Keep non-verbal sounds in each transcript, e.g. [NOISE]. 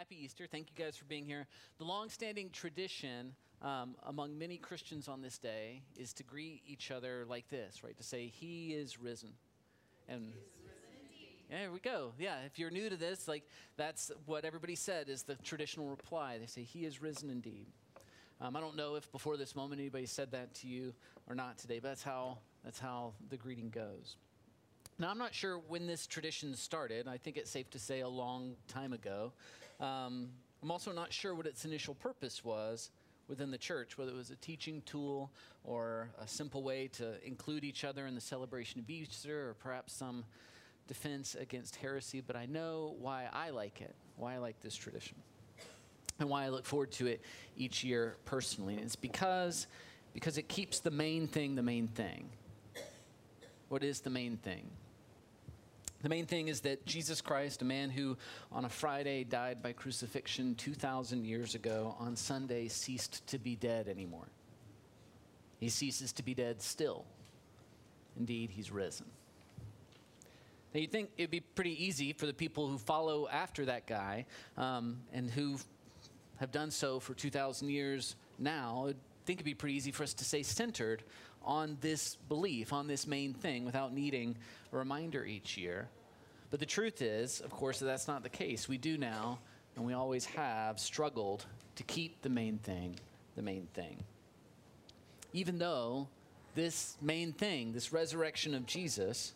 happy Easter. Thank you guys for being here. The long-standing tradition um, among many Christians on this day is to greet each other like this, right? To say, He is risen. And there we go. Yeah, if you're new to this, like that's what everybody said is the traditional reply. They say, He is risen indeed. Um, I don't know if before this moment anybody said that to you or not today, but that's how, that's how the greeting goes. Now, I'm not sure when this tradition started. I think it's safe to say a long time ago. Um, I'm also not sure what its initial purpose was within the church, whether it was a teaching tool or a simple way to include each other in the celebration of Easter or perhaps some defense against heresy. But I know why I like it, why I like this tradition, and why I look forward to it each year personally. And it's because, because it keeps the main thing the main thing. What is the main thing? The main thing is that Jesus Christ, a man who on a Friday died by crucifixion 2,000 years ago, on Sunday ceased to be dead anymore. He ceases to be dead still. Indeed, he's risen. Now, you'd think it'd be pretty easy for the people who follow after that guy um, and who have done so for 2,000 years now. I'd think it'd be pretty easy for us to stay centered on this belief, on this main thing, without needing a reminder each year. But the truth is, of course, that that's not the case. We do now, and we always have, struggled to keep the main thing the main thing. Even though this main thing, this resurrection of Jesus,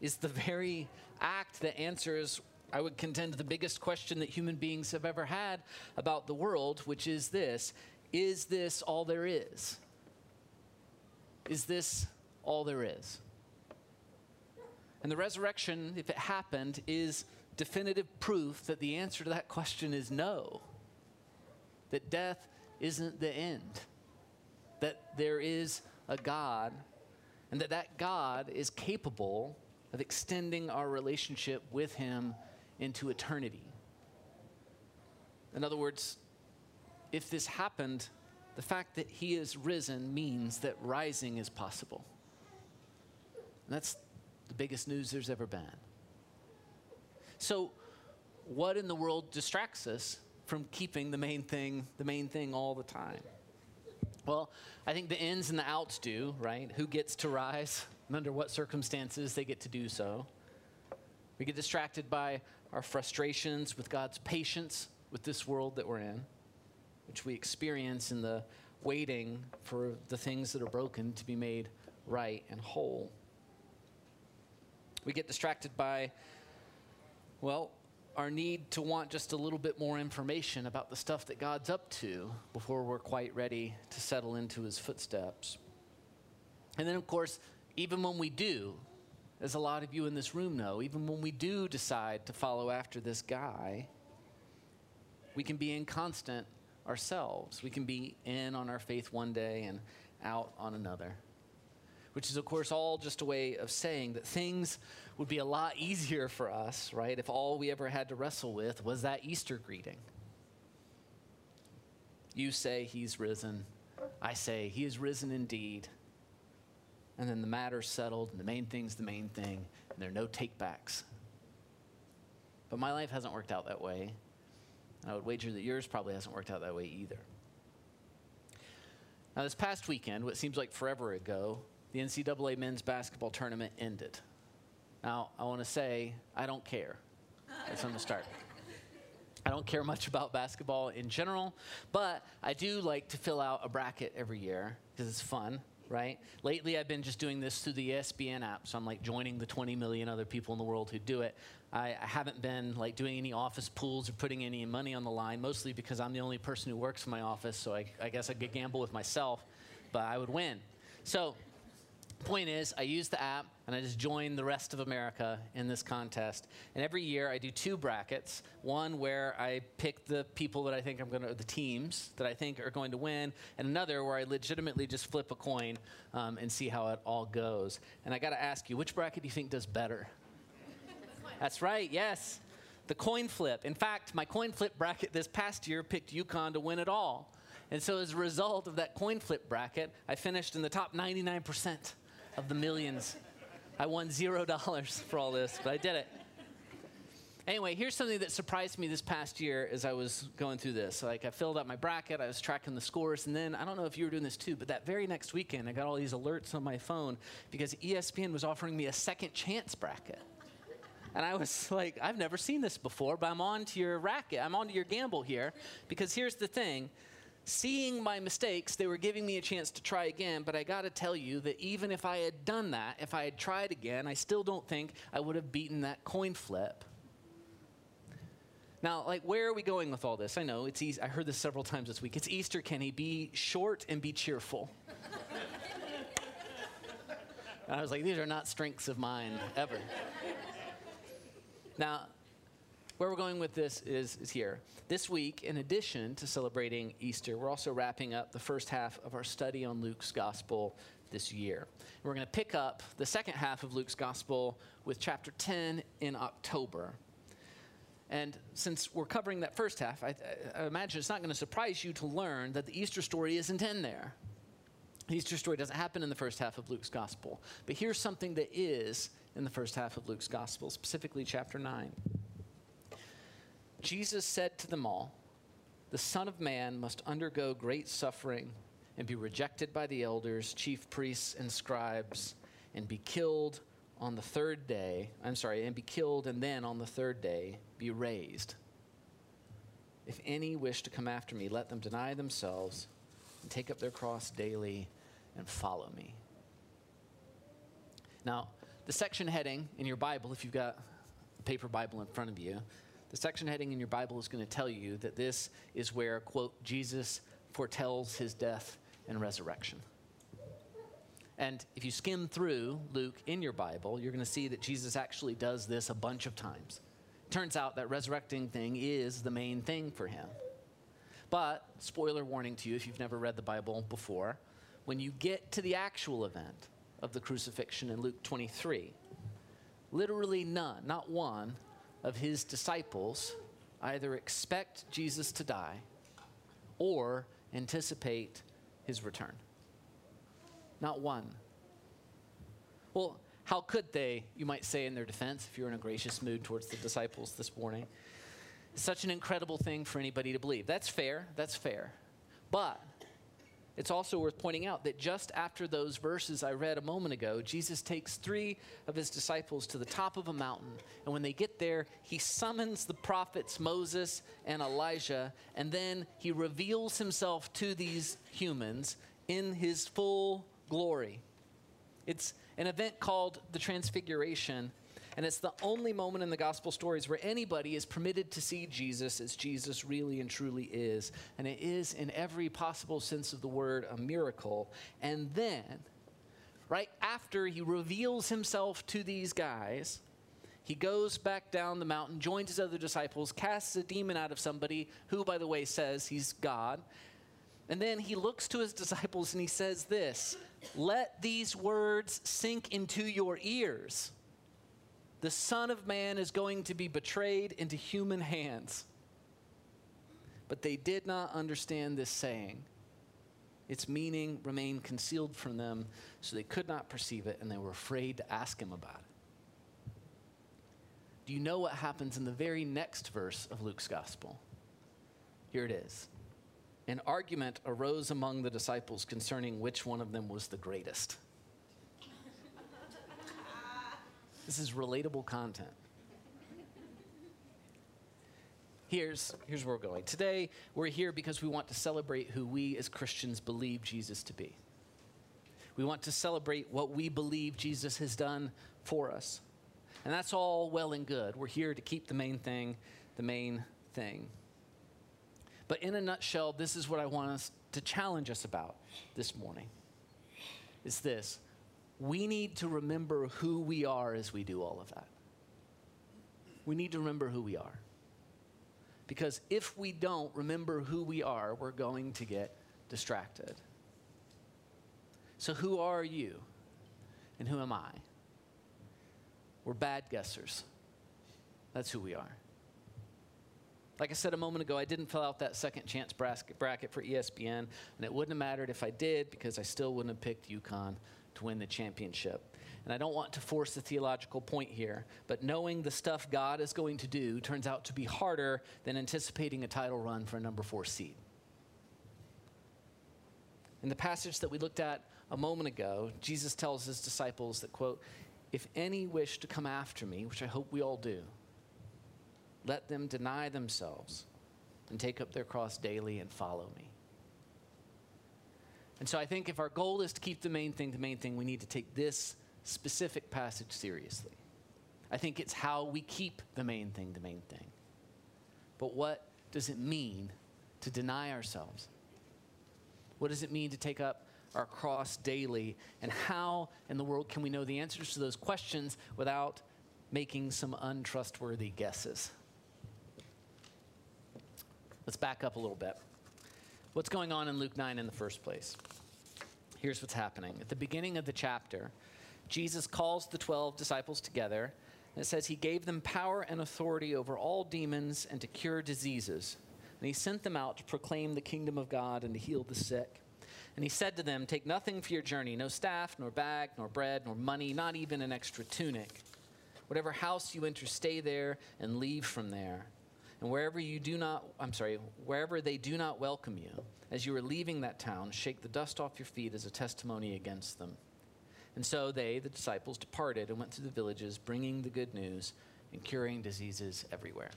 is the very act that answers, I would contend, the biggest question that human beings have ever had about the world, which is this Is this all there is? Is this all there is? And the resurrection, if it happened, is definitive proof that the answer to that question is no. That death isn't the end. That there is a God, and that that God is capable of extending our relationship with Him into eternity. In other words, if this happened, the fact that he is risen means that rising is possible. And that's the biggest news there's ever been. So, what in the world distracts us from keeping the main thing the main thing all the time? Well, I think the ins and the outs do, right? Who gets to rise and under what circumstances they get to do so. We get distracted by our frustrations with God's patience with this world that we're in which we experience in the waiting for the things that are broken to be made right and whole. We get distracted by, well, our need to want just a little bit more information about the stuff that God's up to before we're quite ready to settle into his footsteps. And then, of course, even when we do, as a lot of you in this room know, even when we do decide to follow after this guy, we can be inconstant ourselves. We can be in on our faith one day and out on another. Which is, of course, all just a way of saying that things would be a lot easier for us, right, if all we ever had to wrestle with was that Easter greeting. You say he's risen. I say he is risen indeed. And then the matter's settled, and the main thing's the main thing, and there are no takebacks. But my life hasn't worked out that way. I would wager that yours probably hasn't worked out that way either. Now, this past weekend, what seems like forever ago, the NCAA men's basketball tournament ended. Now, I want to say, I don't care. That's from the start. I don't care much about basketball in general, but I do like to fill out a bracket every year because it's fun right? Lately, I've been just doing this through the ESPN app, so I'm like joining the 20 million other people in the world who do it. I, I haven't been like doing any office pools or putting any money on the line, mostly because I'm the only person who works in my office, so I, I guess I could gamble with myself, but I would win. So point is, I use the app and I just join the rest of America in this contest. And every year I do two brackets. One where I pick the people that I think I'm going to, the teams that I think are going to win, and another where I legitimately just flip a coin um, and see how it all goes. And I got to ask you, which bracket do you think does better? That's right, yes. The coin flip. In fact, my coin flip bracket this past year picked UConn to win it all. And so, as a result of that coin flip bracket, I finished in the top 99% of the millions. I won zero dollars for all this, but I did it. Anyway, here's something that surprised me this past year as I was going through this. Like, I filled out my bracket, I was tracking the scores, and then I don't know if you were doing this too, but that very next weekend, I got all these alerts on my phone because ESPN was offering me a second chance bracket. And I was like, I've never seen this before, but I'm on to your racket. I'm on to your gamble here because here's the thing. Seeing my mistakes, they were giving me a chance to try again, but I got to tell you that even if I had done that, if I had tried again, I still don't think I would have beaten that coin flip now, like, where are we going with all this? I know it's easy. I heard this several times this week. It's Easter, Kenny. Be short and be cheerful. and [LAUGHS] I was like, these are not strengths of mine ever. now, where we're going with this is, is here. This week, in addition to celebrating Easter, we're also wrapping up the first half of our study on Luke's gospel this year. We're going to pick up the second half of Luke's gospel with chapter 10 in October. And since we're covering that first half, I, I imagine it's not going to surprise you to learn that the Easter story isn't in there. The Easter story doesn't happen in the first half of Luke's gospel. But here's something that is in the first half of Luke's gospel, specifically chapter 9. Jesus said to them all, The Son of Man must undergo great suffering and be rejected by the elders, chief priests, and scribes, and be killed on the third day, I'm sorry, and be killed, and then on the third day be raised. If any wish to come after me, let them deny themselves and take up their cross daily and follow me. Now, the section heading in your Bible, if you've got a paper Bible in front of you, the section heading in your Bible is going to tell you that this is where, quote, Jesus foretells his death and resurrection. And if you skim through Luke in your Bible, you're going to see that Jesus actually does this a bunch of times. Turns out that resurrecting thing is the main thing for him. But, spoiler warning to you if you've never read the Bible before, when you get to the actual event of the crucifixion in Luke 23, literally none, not one, of his disciples either expect Jesus to die or anticipate his return. Not one. Well, how could they, you might say in their defense, if you're in a gracious mood towards the disciples this morning? such an incredible thing for anybody to believe. That's fair, that's fair. But it's also worth pointing out that just after those verses I read a moment ago, Jesus takes three of his disciples to the top of a mountain. And when they get there, he summons the prophets Moses and Elijah, and then he reveals himself to these humans in his full glory. It's an event called the Transfiguration, and it's the only moment in the gospel stories where anybody is permitted to see Jesus as Jesus really and truly is. And it is, in every possible sense of the word, a miracle. And then, right after he reveals himself to these guys, he goes back down the mountain, joins his other disciples, casts a demon out of somebody who, by the way, says he's God. And then he looks to his disciples and he says this Let these words sink into your ears. The Son of Man is going to be betrayed into human hands. But they did not understand this saying. Its meaning remained concealed from them, so they could not perceive it, and they were afraid to ask him about it. Do you know what happens in the very next verse of Luke's gospel? Here it is an argument arose among the disciples concerning which one of them was the greatest. This is relatable content. Here's, here's where we're going. Today, we're here because we want to celebrate who we as Christians believe Jesus to be. We want to celebrate what we believe Jesus has done for us. And that's all well and good. We're here to keep the main thing the main thing. But in a nutshell, this is what I want us to challenge us about this morning. Is this we need to remember who we are as we do all of that. We need to remember who we are. Because if we don't remember who we are, we're going to get distracted. So, who are you? And who am I? We're bad guessers. That's who we are. Like I said a moment ago, I didn't fill out that second chance bracket for ESPN, and it wouldn't have mattered if I did because I still wouldn't have picked UConn to win the championship. And I don't want to force a theological point here, but knowing the stuff God is going to do turns out to be harder than anticipating a title run for a number four seed. In the passage that we looked at a moment ago, Jesus tells his disciples that, quote, if any wish to come after me, which I hope we all do, let them deny themselves and take up their cross daily and follow me. And so I think if our goal is to keep the main thing the main thing, we need to take this specific passage seriously. I think it's how we keep the main thing the main thing. But what does it mean to deny ourselves? What does it mean to take up our cross daily? And how in the world can we know the answers to those questions without making some untrustworthy guesses? Let's back up a little bit. What's going on in Luke 9 in the first place? Here's what's happening. At the beginning of the chapter, Jesus calls the 12 disciples together, and it says he gave them power and authority over all demons and to cure diseases. And he sent them out to proclaim the kingdom of God and to heal the sick. And he said to them, Take nothing for your journey no staff, nor bag, nor bread, nor money, not even an extra tunic. Whatever house you enter, stay there and leave from there. And wherever you do not, I'm sorry, wherever they do not welcome you, as you are leaving that town, shake the dust off your feet as a testimony against them. And so they, the disciples, departed and went through the villages, bringing the good news and curing diseases everywhere.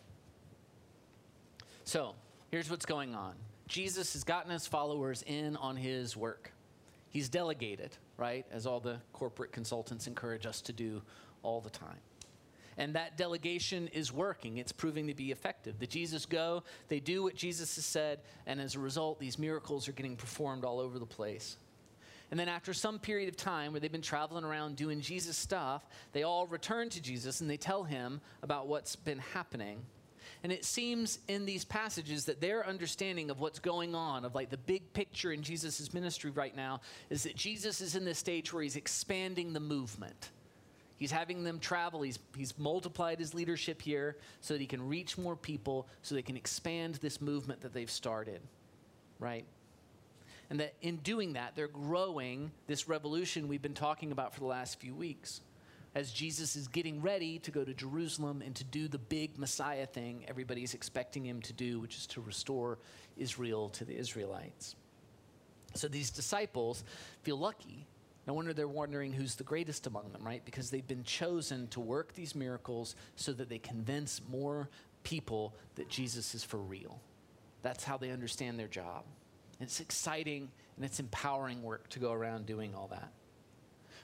So here's what's going on Jesus has gotten his followers in on his work. He's delegated, right? As all the corporate consultants encourage us to do all the time. And that delegation is working. It's proving to be effective. The Jesus go, they do what Jesus has said, and as a result, these miracles are getting performed all over the place. And then, after some period of time where they've been traveling around doing Jesus stuff, they all return to Jesus and they tell him about what's been happening. And it seems in these passages that their understanding of what's going on, of like the big picture in Jesus' ministry right now, is that Jesus is in this stage where he's expanding the movement. He's having them travel. He's, he's multiplied his leadership here so that he can reach more people, so they can expand this movement that they've started, right? And that in doing that, they're growing this revolution we've been talking about for the last few weeks. As Jesus is getting ready to go to Jerusalem and to do the big Messiah thing everybody's expecting him to do, which is to restore Israel to the Israelites. So these disciples feel lucky no wonder they're wondering who's the greatest among them, right? Because they've been chosen to work these miracles so that they convince more people that Jesus is for real. That's how they understand their job. And it's exciting and it's empowering work to go around doing all that.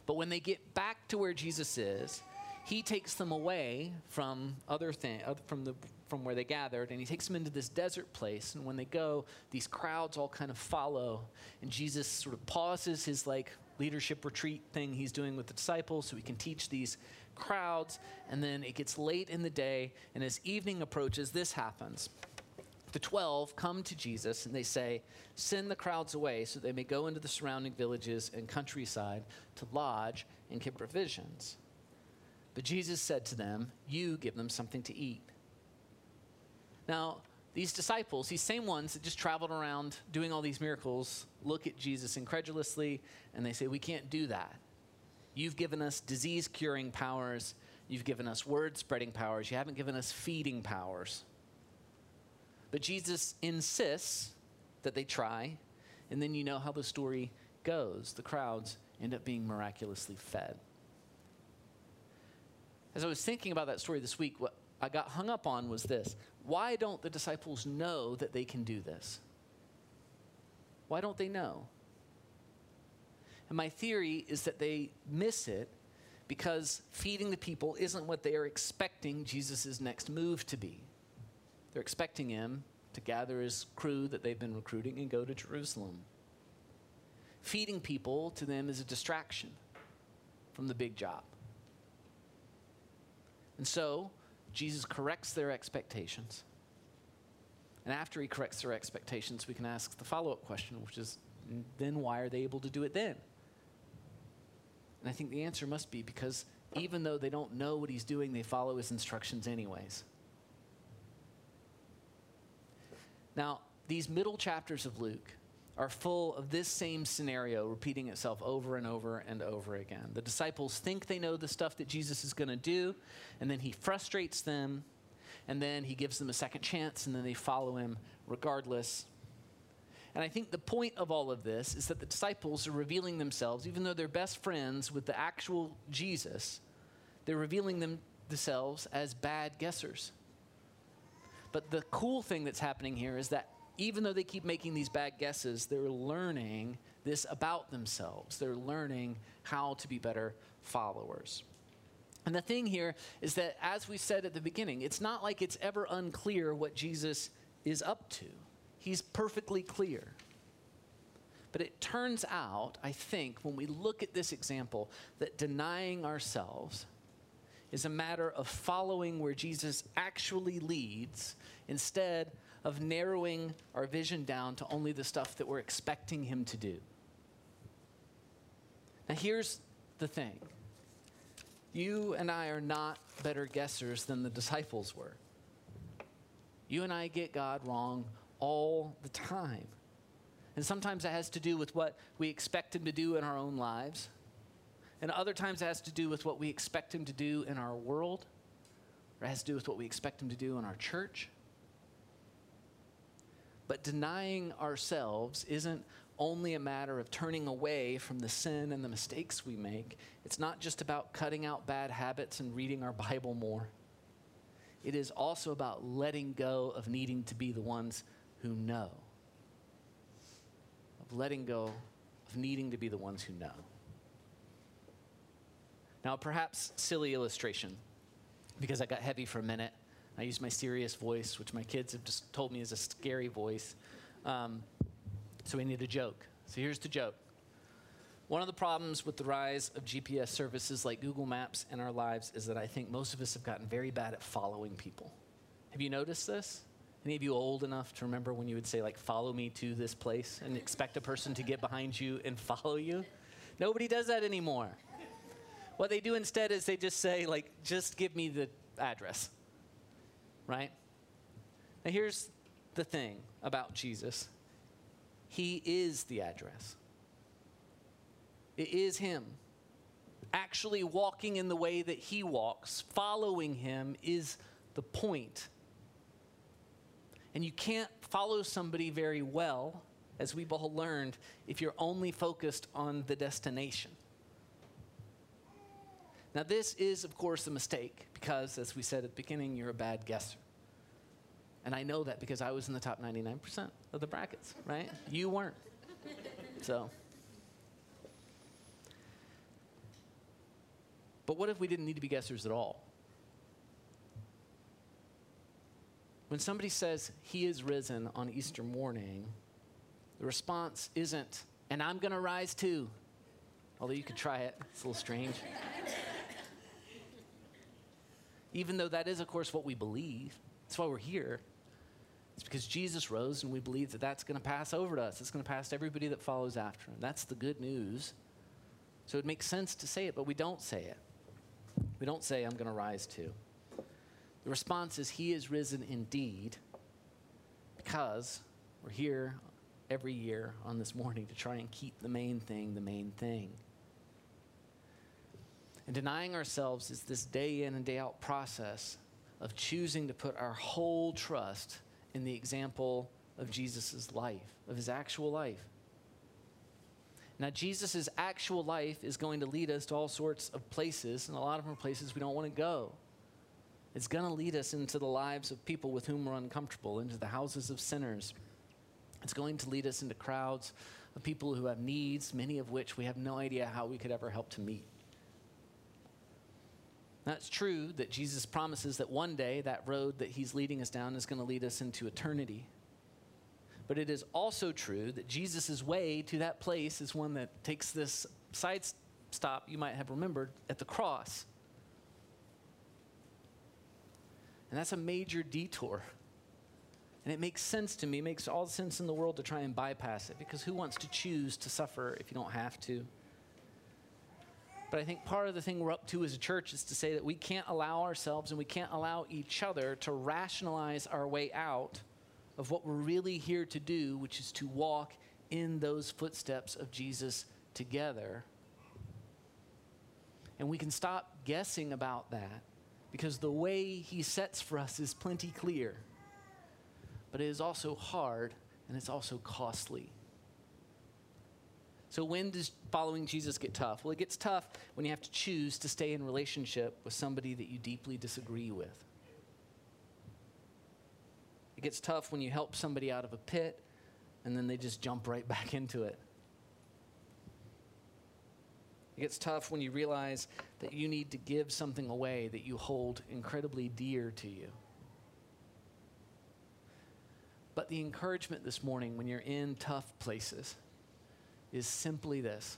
But when they get back to where Jesus is, he takes them away from other thing, from the from where they gathered, and he takes them into this desert place. And when they go, these crowds all kind of follow, and Jesus sort of pauses his like leadership retreat thing he's doing with the disciples so he can teach these crowds. And then it gets late in the day, and as evening approaches, this happens. The 12 come to Jesus and they say, Send the crowds away so they may go into the surrounding villages and countryside to lodge and get provisions. But Jesus said to them, You give them something to eat. Now, these disciples, these same ones that just traveled around doing all these miracles, look at Jesus incredulously and they say, We can't do that. You've given us disease curing powers, you've given us word spreading powers, you haven't given us feeding powers. But Jesus insists that they try, and then you know how the story goes. The crowds end up being miraculously fed. As I was thinking about that story this week, what I got hung up on was this why don't the disciples know that they can do this? Why don't they know? And my theory is that they miss it because feeding the people isn't what they are expecting Jesus' next move to be. They're expecting him to gather his crew that they've been recruiting and go to Jerusalem. Feeding people to them is a distraction from the big job. And so, Jesus corrects their expectations. And after he corrects their expectations, we can ask the follow up question, which is then why are they able to do it then? And I think the answer must be because even though they don't know what he's doing, they follow his instructions anyways. Now, these middle chapters of Luke, are full of this same scenario repeating itself over and over and over again. The disciples think they know the stuff that Jesus is going to do, and then he frustrates them, and then he gives them a second chance, and then they follow him regardless. And I think the point of all of this is that the disciples are revealing themselves, even though they're best friends with the actual Jesus, they're revealing them, themselves as bad guessers. But the cool thing that's happening here is that even though they keep making these bad guesses, they're learning this about themselves. They're learning how to be better followers. And the thing here is that, as we said at the beginning, it's not like it's ever unclear what Jesus is up to. He's perfectly clear. But it turns out, I think, when we look at this example, that denying ourselves is a matter of following where Jesus actually leads instead of narrowing our vision down to only the stuff that we're expecting him to do. Now, here's the thing you and I are not better guessers than the disciples were. You and I get God wrong all the time. And sometimes that has to do with what we expect Him to do in our own lives. And other times it has to do with what we expect Him to do in our world, or it has to do with what we expect Him to do in our church. But denying ourselves isn't only a matter of turning away from the sin and the mistakes we make. It's not just about cutting out bad habits and reading our Bible more. It is also about letting go of needing to be the ones who know. Of letting go of needing to be the ones who know. Now, perhaps silly illustration, because I got heavy for a minute. I use my serious voice, which my kids have just told me is a scary voice. Um, so we need a joke. So here's the joke. One of the problems with the rise of GPS services like Google Maps in our lives is that I think most of us have gotten very bad at following people. Have you noticed this? Any of you old enough to remember when you would say, like, follow me to this place and expect a person to get behind you and follow you? Nobody does that anymore. What they do instead is they just say, like, just give me the address right? Now, here's the thing about Jesus He is the address, it is Him. Actually, walking in the way that He walks, following Him, is the point. And you can't follow somebody very well, as we've all learned, if you're only focused on the destination. Now, this is, of course, a mistake because, as we said at the beginning, you're a bad guesser. And I know that because I was in the top 99% of the brackets, right? You weren't. So. But what if we didn't need to be guessers at all? When somebody says, He is risen on Easter morning, the response isn't, and I'm going to rise too. Although you could try it, it's a little strange. Even though that is, of course, what we believe. That's why we're here. It's because Jesus rose and we believe that that's going to pass over to us. It's going to pass to everybody that follows after him. That's the good news. So it makes sense to say it, but we don't say it. We don't say, I'm going to rise too. The response is, He is risen indeed, because we're here every year on this morning to try and keep the main thing the main thing. And denying ourselves is this day in and day out process of choosing to put our whole trust in the example of Jesus' life, of his actual life. Now, Jesus' actual life is going to lead us to all sorts of places, and a lot of them are places we don't want to go. It's going to lead us into the lives of people with whom we're uncomfortable, into the houses of sinners. It's going to lead us into crowds of people who have needs, many of which we have no idea how we could ever help to meet. That's true that Jesus promises that one day that road that he's leading us down is going to lead us into eternity. But it is also true that Jesus' way to that place is one that takes this side stop you might have remembered at the cross. And that's a major detour. And it makes sense to me, makes all the sense in the world to try and bypass it because who wants to choose to suffer if you don't have to? But I think part of the thing we're up to as a church is to say that we can't allow ourselves and we can't allow each other to rationalize our way out of what we're really here to do, which is to walk in those footsteps of Jesus together. And we can stop guessing about that because the way he sets for us is plenty clear. But it is also hard and it's also costly. So, when does following Jesus get tough? Well, it gets tough when you have to choose to stay in relationship with somebody that you deeply disagree with. It gets tough when you help somebody out of a pit and then they just jump right [LAUGHS] back into it. It gets tough when you realize that you need to give something away that you hold incredibly dear to you. But the encouragement this morning when you're in tough places is simply this.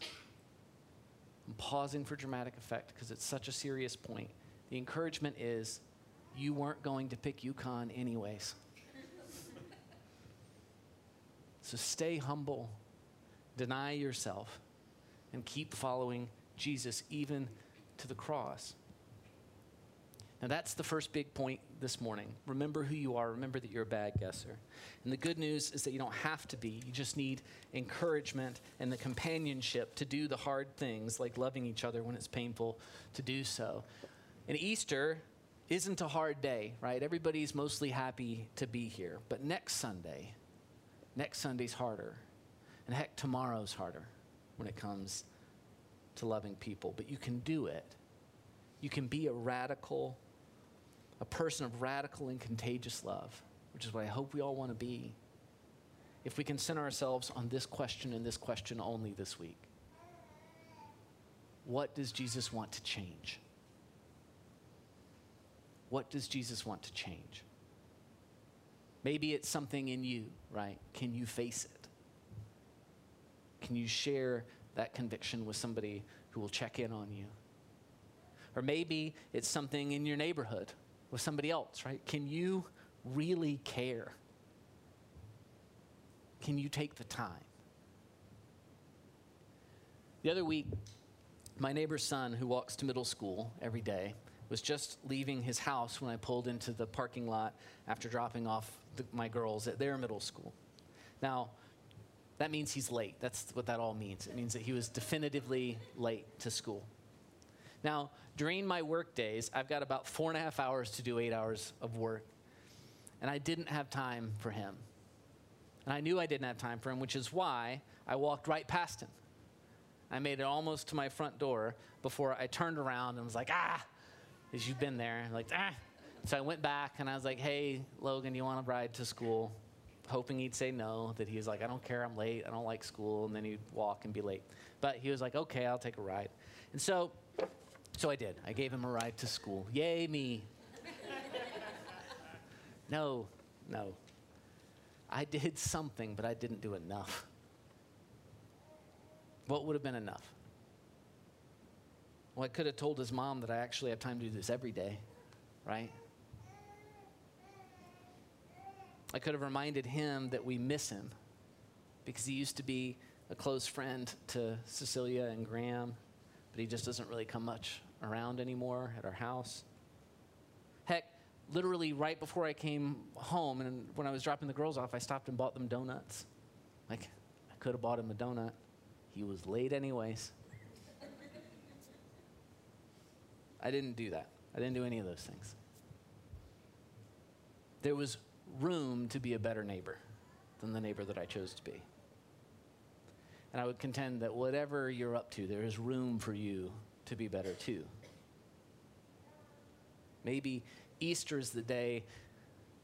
I'm pausing for dramatic effect because it's such a serious point. The encouragement is you weren't going to pick UConn anyways. [LAUGHS] so stay humble, deny yourself, and keep following Jesus even to the cross. Now, that's the first big point this morning. Remember who you are. Remember that you're a bad guesser. And the good news is that you don't have to be. You just need encouragement and the companionship to do the hard things, like loving each other when it's painful to do so. And Easter isn't a hard day, right? Everybody's mostly happy to be here. But next Sunday, next Sunday's harder. And heck, tomorrow's harder when it comes to loving people. But you can do it. You can be a radical a person of radical and contagious love, which is what I hope we all want to be, if we can center ourselves on this question and this question only this week. What does Jesus want to change? What does Jesus want to change? Maybe it's something in you, right? Can you face it? Can you share that conviction with somebody who will check in on you? Or maybe it's something in your neighborhood with somebody else, right? Can you really care? Can you take the time? The other week, my neighbor's son, who walks to middle school every day, was just leaving his house when I pulled into the parking lot after dropping off the, my girls at their middle school. Now, that means he's late. That's what that all means. It means that he was definitively late to school. Now, during my work days, I've got about four and a half hours to do eight hours of work. And I didn't have time for him. And I knew I didn't have time for him, which is why I walked right past him. I made it almost to my front door before I turned around and was like, ah, as you've been there, like, ah. So I went back and I was like, hey, Logan, you want to ride to school? Hoping he'd say no, that he was like, I don't care, I'm late, I don't like school, and then he'd walk and be late. But he was like, okay, I'll take a ride. And so so I did. I gave him a ride to school. Yay, me. no, no. I did something, but I didn't do enough. What would have been enough? Well, I could have told his mom that I actually have time to do this every day, right? I could have reminded him that we miss him because he used to be a close friend to Cecilia and Graham but he just doesn't really come much around anymore at our house. Heck, literally right before I came home and when I was dropping the girls off, I stopped and bought them donuts. Like, I could have bought him a donut. He was late, anyways. I didn't do that. I didn't do any of those things. There was room to be a better neighbor than the neighbor that I chose to be. And I would contend that whatever you're up to, there is room for you to be better too. Maybe Easter is the day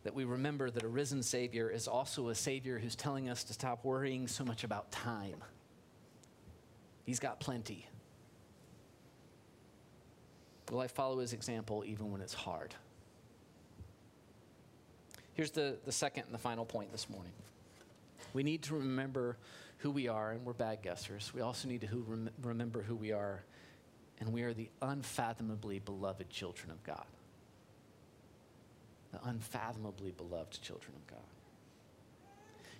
that we remember that a risen Savior is also a Savior who's telling us to stop worrying so much about time. He's got plenty. Will I follow his example even when it's hard? Here's the, the second and the final point this morning. We need to remember who we are, and we're bad guessers. We also need to who rem- remember who we are, and we are the unfathomably beloved children of God. The unfathomably beloved children of God.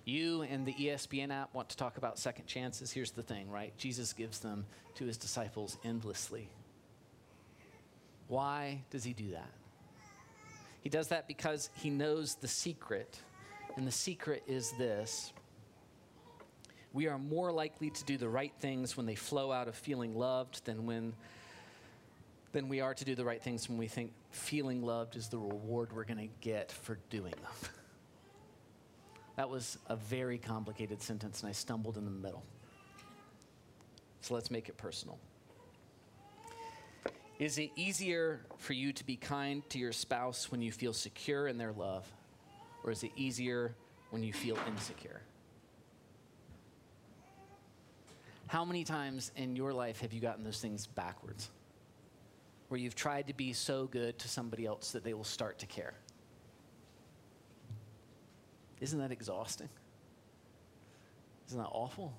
You and the ESPN app want to talk about second chances. Here's the thing, right? Jesus gives them to his disciples endlessly. Why does he do that? He does that because he knows the secret, and the secret is this We are more likely to do the right things when they flow out of feeling loved than when than we are to do the right things when we think feeling loved is the reward we're going to get for doing them. [LAUGHS] That was a very complicated sentence, and I stumbled in the middle. So let's make it personal. Is it easier for you to be kind to your spouse when you feel secure in their love, or is it easier when you feel insecure? How many times in your life have you gotten those things backwards? Where you've tried to be so good to somebody else that they will start to care? Isn't that exhausting? Isn't that awful?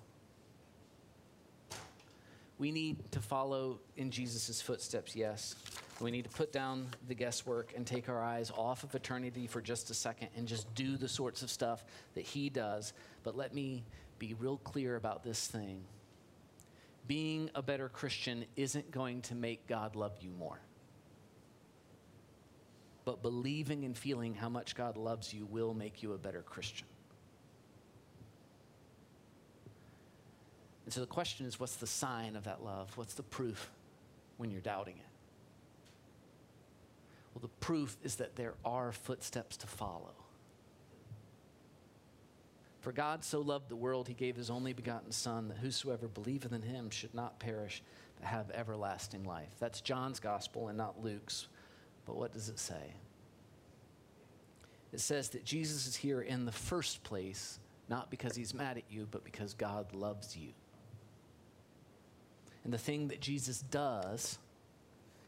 We need to follow in Jesus' footsteps, yes. We need to put down the guesswork and take our eyes off of eternity for just a second and just do the sorts of stuff that He does. But let me be real clear about this thing. Being a better Christian isn't going to make God love you more but believing and feeling how much God loves you will make you a better Christian. And so the question is what's the sign of that love? What's the proof when you're doubting it? Well, the proof is that there are footsteps to follow. For God so loved the world, he gave his only begotten Son, that whosoever believeth in him should not perish, but have everlasting life. That's John's gospel and not Luke's. But what does it say? It says that Jesus is here in the first place, not because he's mad at you, but because God loves you. And the thing that Jesus does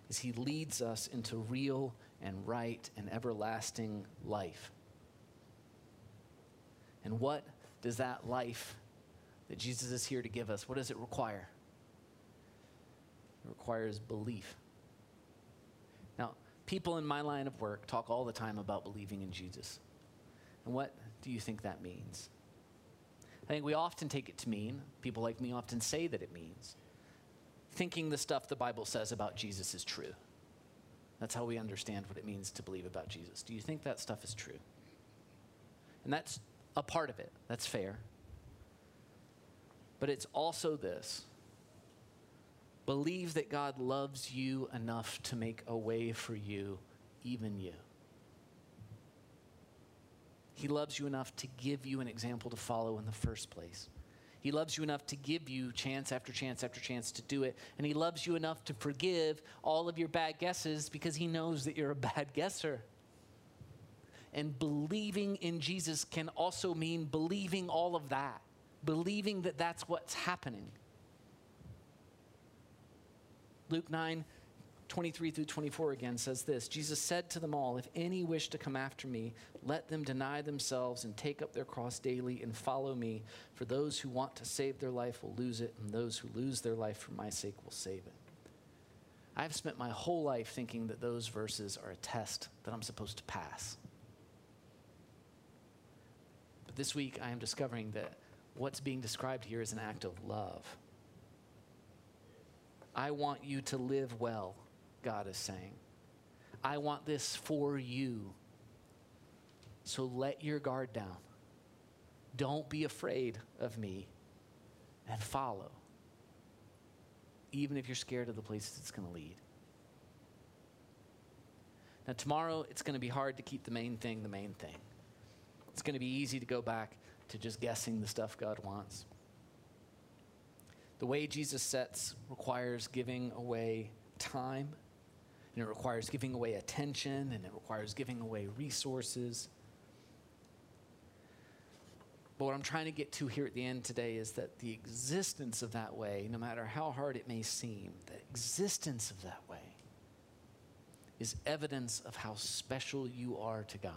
is he leads us into real and right and everlasting life. And what does that life that Jesus is here to give us, what does it require? It requires belief Now, people in my line of work talk all the time about believing in Jesus. And what do you think that means? I think we often take it to mean, people like me often say that it means, thinking the stuff the Bible says about Jesus is true. That's how we understand what it means to believe about Jesus. Do you think that stuff is true? And that's a part of it, that's fair. But it's also this Believe that God loves you enough to make a way for you, even you. He loves you enough to give you an example to follow in the first place. He loves you enough to give you chance after chance after chance to do it. And He loves you enough to forgive all of your bad guesses because He knows that you're a bad [LAUGHS] guesser. And believing in Jesus can also mean believing all of that, believing that that's what's happening. Luke 9, 23 through 24 again says this Jesus said to them all, If any wish to come after me, let them deny themselves and take up their cross daily and follow me. For those who want to save their life will lose it, and those who lose their life for my sake will save it. I've spent my whole life thinking that those verses are a test that I'm supposed to pass. But this week I am discovering that what's being described here is an act of love. I want you to live well, God is saying. I want this for you. So let your guard down. Don't be afraid of me and follow, even if you're scared of the places it's going to lead. Now, tomorrow, it's going to be hard to keep the main thing the main thing. It's going to be easy to go back to just guessing the stuff God wants. The way Jesus sets requires giving away time, and it requires giving away attention, and it requires giving away resources. But what I'm trying to get to here at the end today is that the existence of that way, no matter how hard it may seem, the existence of that way is evidence of how special you are to God.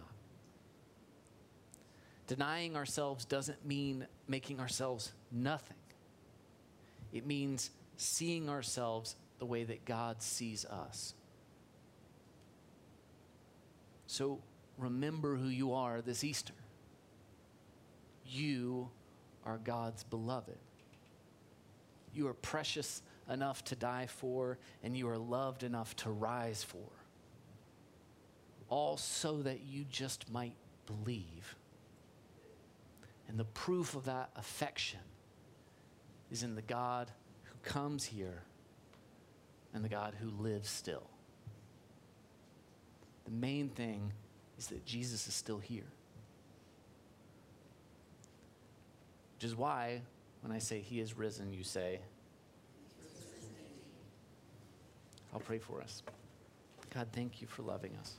Denying ourselves doesn't mean making ourselves nothing. It means seeing ourselves the way that God sees us. So remember who you are this Easter. You are God's beloved. You are precious enough to die for, and you are loved enough to rise for. All so that you just might believe. And the proof of that affection is in the God who comes here and the God who lives still. The main thing is that Jesus is still here. Which is why, when I say he is risen, you say, I'll pray for us. God, thank you for loving us.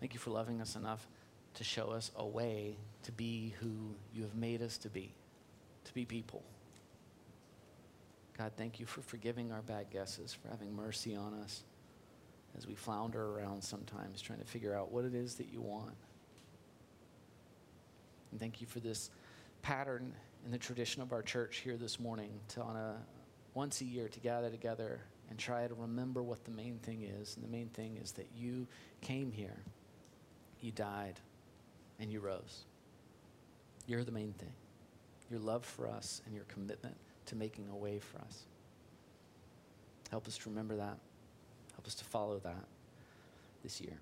Thank you for loving us enough to show us a way to be who you have made us to be, to be people. God, thank you for forgiving our bad guesses, for having mercy on us as we flounder around sometimes trying to figure out what it is that you want. And thank you for this pattern in the tradition of our church here this morning to on a once a year to gather together and try to remember what the main thing is. And the main thing is that you came here, you died, and you rose. You're the main thing. Your love for us and your commitment to making a way for us. Help us to remember that. Help us to follow that this year.